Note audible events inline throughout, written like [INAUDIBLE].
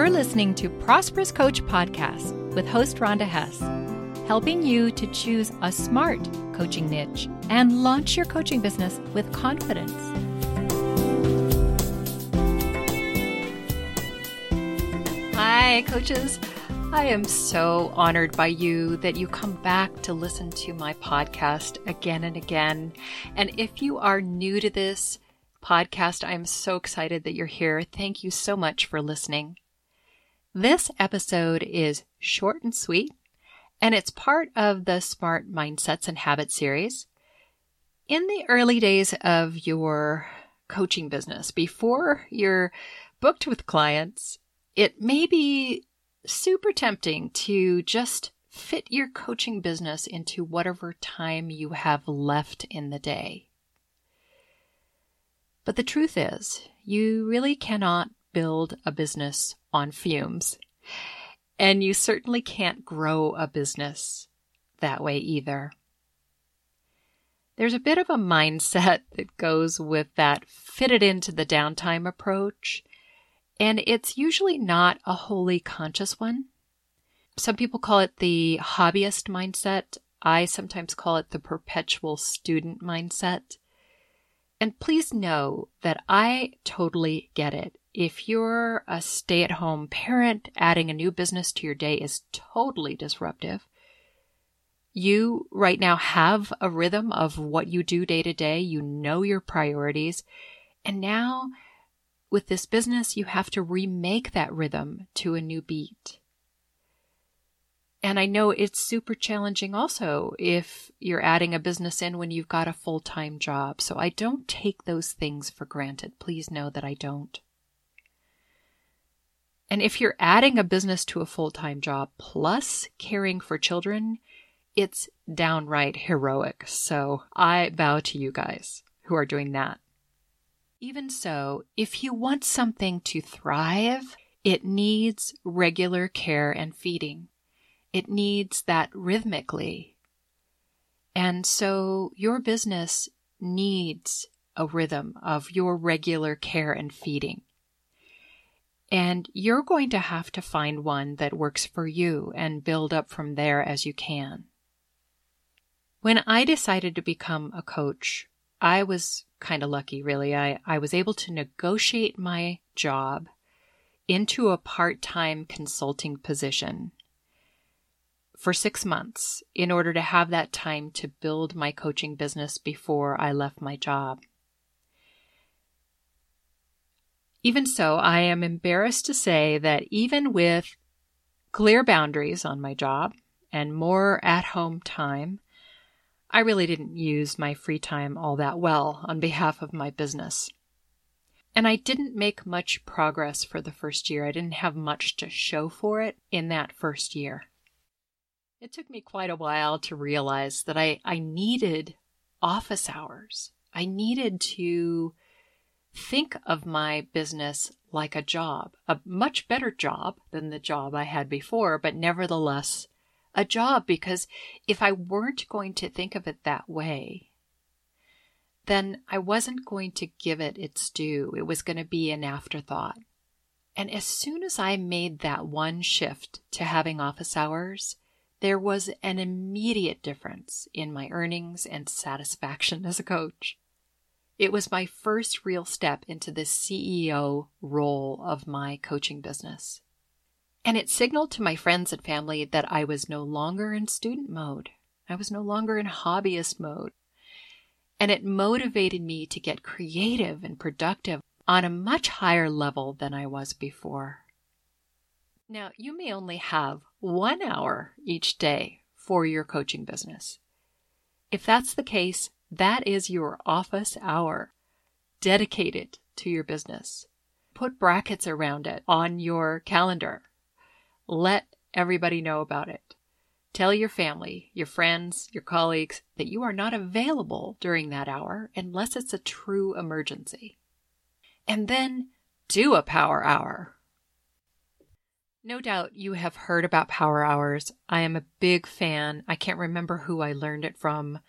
You're listening to Prosperous Coach Podcast with host Rhonda Hess, helping you to choose a smart coaching niche and launch your coaching business with confidence. Hi, coaches. I am so honored by you that you come back to listen to my podcast again and again. And if you are new to this podcast, I'm so excited that you're here. Thank you so much for listening. This episode is short and sweet, and it's part of the Smart Mindsets and Habits series. In the early days of your coaching business, before you're booked with clients, it may be super tempting to just fit your coaching business into whatever time you have left in the day. But the truth is, you really cannot build a business on fumes. And you certainly can't grow a business that way either. There's a bit of a mindset that goes with that fitted into the downtime approach, and it's usually not a wholly conscious one. Some people call it the hobbyist mindset. I sometimes call it the perpetual student mindset. And please know that I totally get it. If you're a stay at home parent, adding a new business to your day is totally disruptive. You right now have a rhythm of what you do day to day. You know your priorities. And now with this business, you have to remake that rhythm to a new beat. And I know it's super challenging also if you're adding a business in when you've got a full time job. So I don't take those things for granted. Please know that I don't. And if you're adding a business to a full time job plus caring for children, it's downright heroic. So I bow to you guys who are doing that. Even so, if you want something to thrive, it needs regular care and feeding. It needs that rhythmically. And so your business needs a rhythm of your regular care and feeding. And you're going to have to find one that works for you and build up from there as you can. When I decided to become a coach, I was kind of lucky, really. I, I was able to negotiate my job into a part time consulting position for six months in order to have that time to build my coaching business before I left my job. Even so, I am embarrassed to say that even with clear boundaries on my job and more at home time, I really didn't use my free time all that well on behalf of my business. And I didn't make much progress for the first year. I didn't have much to show for it in that first year. It took me quite a while to realize that I, I needed office hours. I needed to think of my business like a job, a much better job than the job I had before, but nevertheless a job because if I weren't going to think of it that way, then I wasn't going to give it its due. It was going to be an afterthought. And as soon as I made that one shift to having office hours, there was an immediate difference in my earnings and satisfaction [LAUGHS] as a coach. It was my first real step into the CEO role of my coaching business. And it signaled to my friends and family that I was no longer in student mode. I was no longer in hobbyist mode. And it motivated me to get creative and productive on a much higher level than I was before. Now, you may only have one hour each day for your coaching business. If that's the case, that is your office hour Dedicate it to your business. Put brackets around it on your calendar. Let everybody know about it. Tell your family, your friends, your colleagues that you are not available during that hour unless it's a true emergency. And then do a power hour no doubt you have heard about power hours. I am a big fan. I can't remember who I learned it from,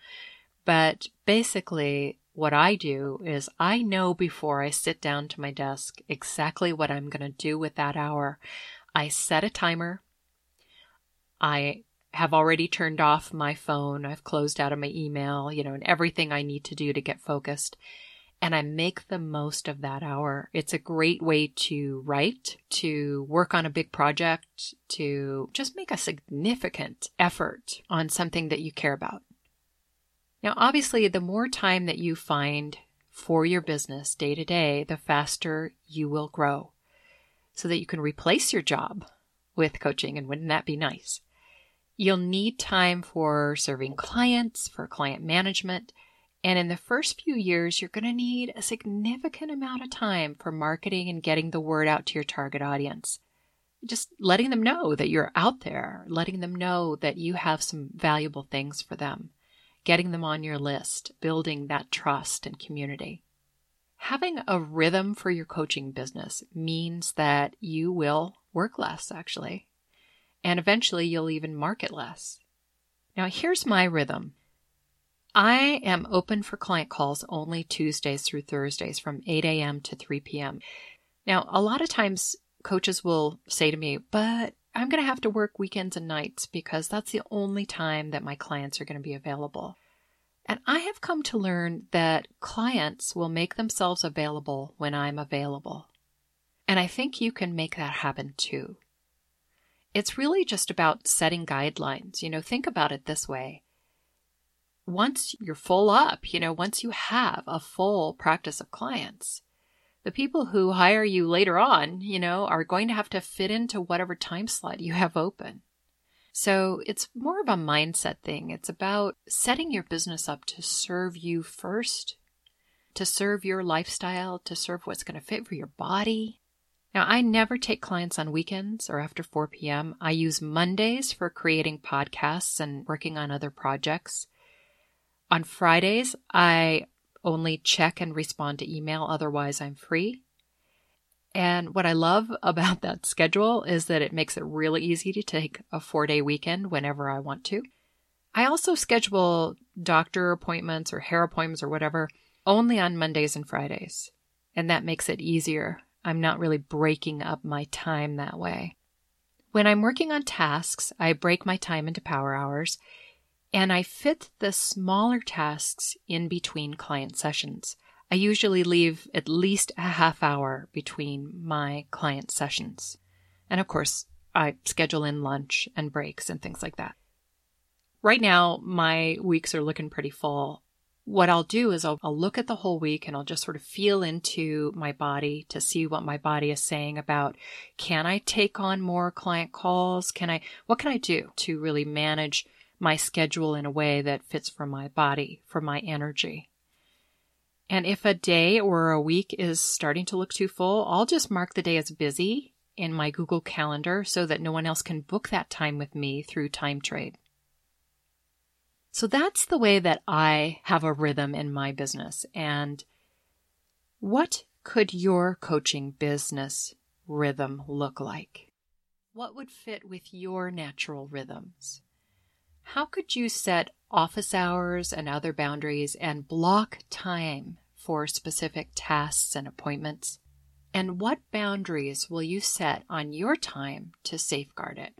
but basically, what I do is I know before I sit down to my desk exactly what I'm going to do with that hour. I set a timer. I have already turned off my phone. I've closed out of my email, you know, and everything I need to do to get focused. And I make the most of that hour. It's a great way to write, to work on a big project, to just make a significant effort on something that you care about. Now, obviously, the more time that you find for your business day to day, the faster you will grow so that you can replace your job with coaching. And wouldn't that be nice? You'll need time for serving clients, for client management. And in the first few years, you're going to need a significant amount of time for marketing and getting the word out to your target audience. Just letting them know that you're out there, letting them know that you have some valuable things for them getting them on your list, building that trust and community. Having a rhythm for your coaching business means that you will work less, actually, and eventually you'll even market less. Now, here's my rhythm. I am open for client calls only Tuesdays through Thursdays from 8 a.m. to 3 p.m. Now, a lot of times coaches will say to me, but I'm going to have to work weekends and nights because that's the only time that my clients are going to be available. And I have come to learn that clients will make themselves available when I'm available. And I think you can make that happen too. It's really just about setting guidelines. You know, think about it this way. Once you're full up, you know, once you have a full practice of clients, the people who hire you later on, you know, are going to have to fit into whatever time slot you have open. So it's more of a mindset thing. It's about setting your business up to serve you first, to serve your lifestyle, to serve what's going to fit for your body. Now, I never take clients on weekends or after 4 p.m. I use Mondays for creating podcasts and working on other projects. On Fridays, I only check and respond to email, otherwise, I'm free. And what I love [LAUGHS] about that schedule is that it makes it really easy to take a four day weekend whenever I want to. I also schedule doctor appointments or hair appointments or whatever only on Mondays and Fridays. And that makes it easier. I'm not really breaking up my time that way. When I'm working on tasks, I break my time into power hours and I fit the smaller tasks in between client sessions. I usually leave at least a half hour between my client sessions. And of course, I schedule in lunch and breaks and things like that. Right now, my weeks are looking pretty full. What I'll do is I'll, I'll, look at the whole week and I'll just sort of feel into my body to see what my body is saying about can I take on more client calls? Can I, what can I do to really manage my schedule in a way that fits for my body, for my energy. And if a day or a week is starting to look too full, I'll just mark the day as busy in my Google Calendar so that no one else can book that time with me through TimeTrade. So that's the way that I have a rhythm in my business. And what could your coaching business rhythm look like? What would fit with your natural rhythms? How could you set office hours and other boundaries and block time for specific tasks and appointments? And what boundaries will you set on your time to safeguard it?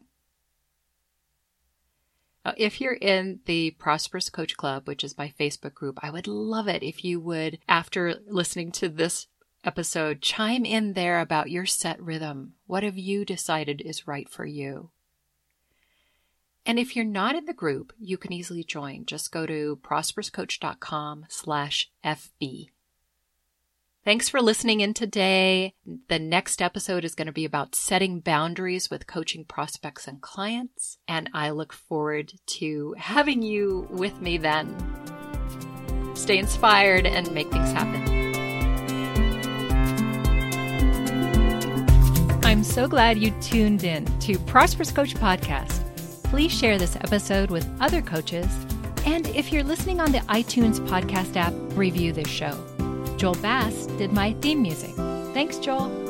if you're in the Prosperous Coach Club, which is my Facebook group, I would love it if you would, after listening to this episode, chime in there about your set rhythm. What have you decided is right for you? And if you're not in the group, you can easily join. Just go to prosperouscoach.com slash FB. Thanks for listening in today. The next episode is going to be about setting boundaries with coaching prospects and clients. And I look forward to having you with me then. Stay inspired and make things happen. I'm so glad you tuned in to Prosperous Coach Podcast please share this episode with other coaches. And if you're listening on the iTunes podcast app, review this show. Joel Bass did my theme music. Thanks, Joel.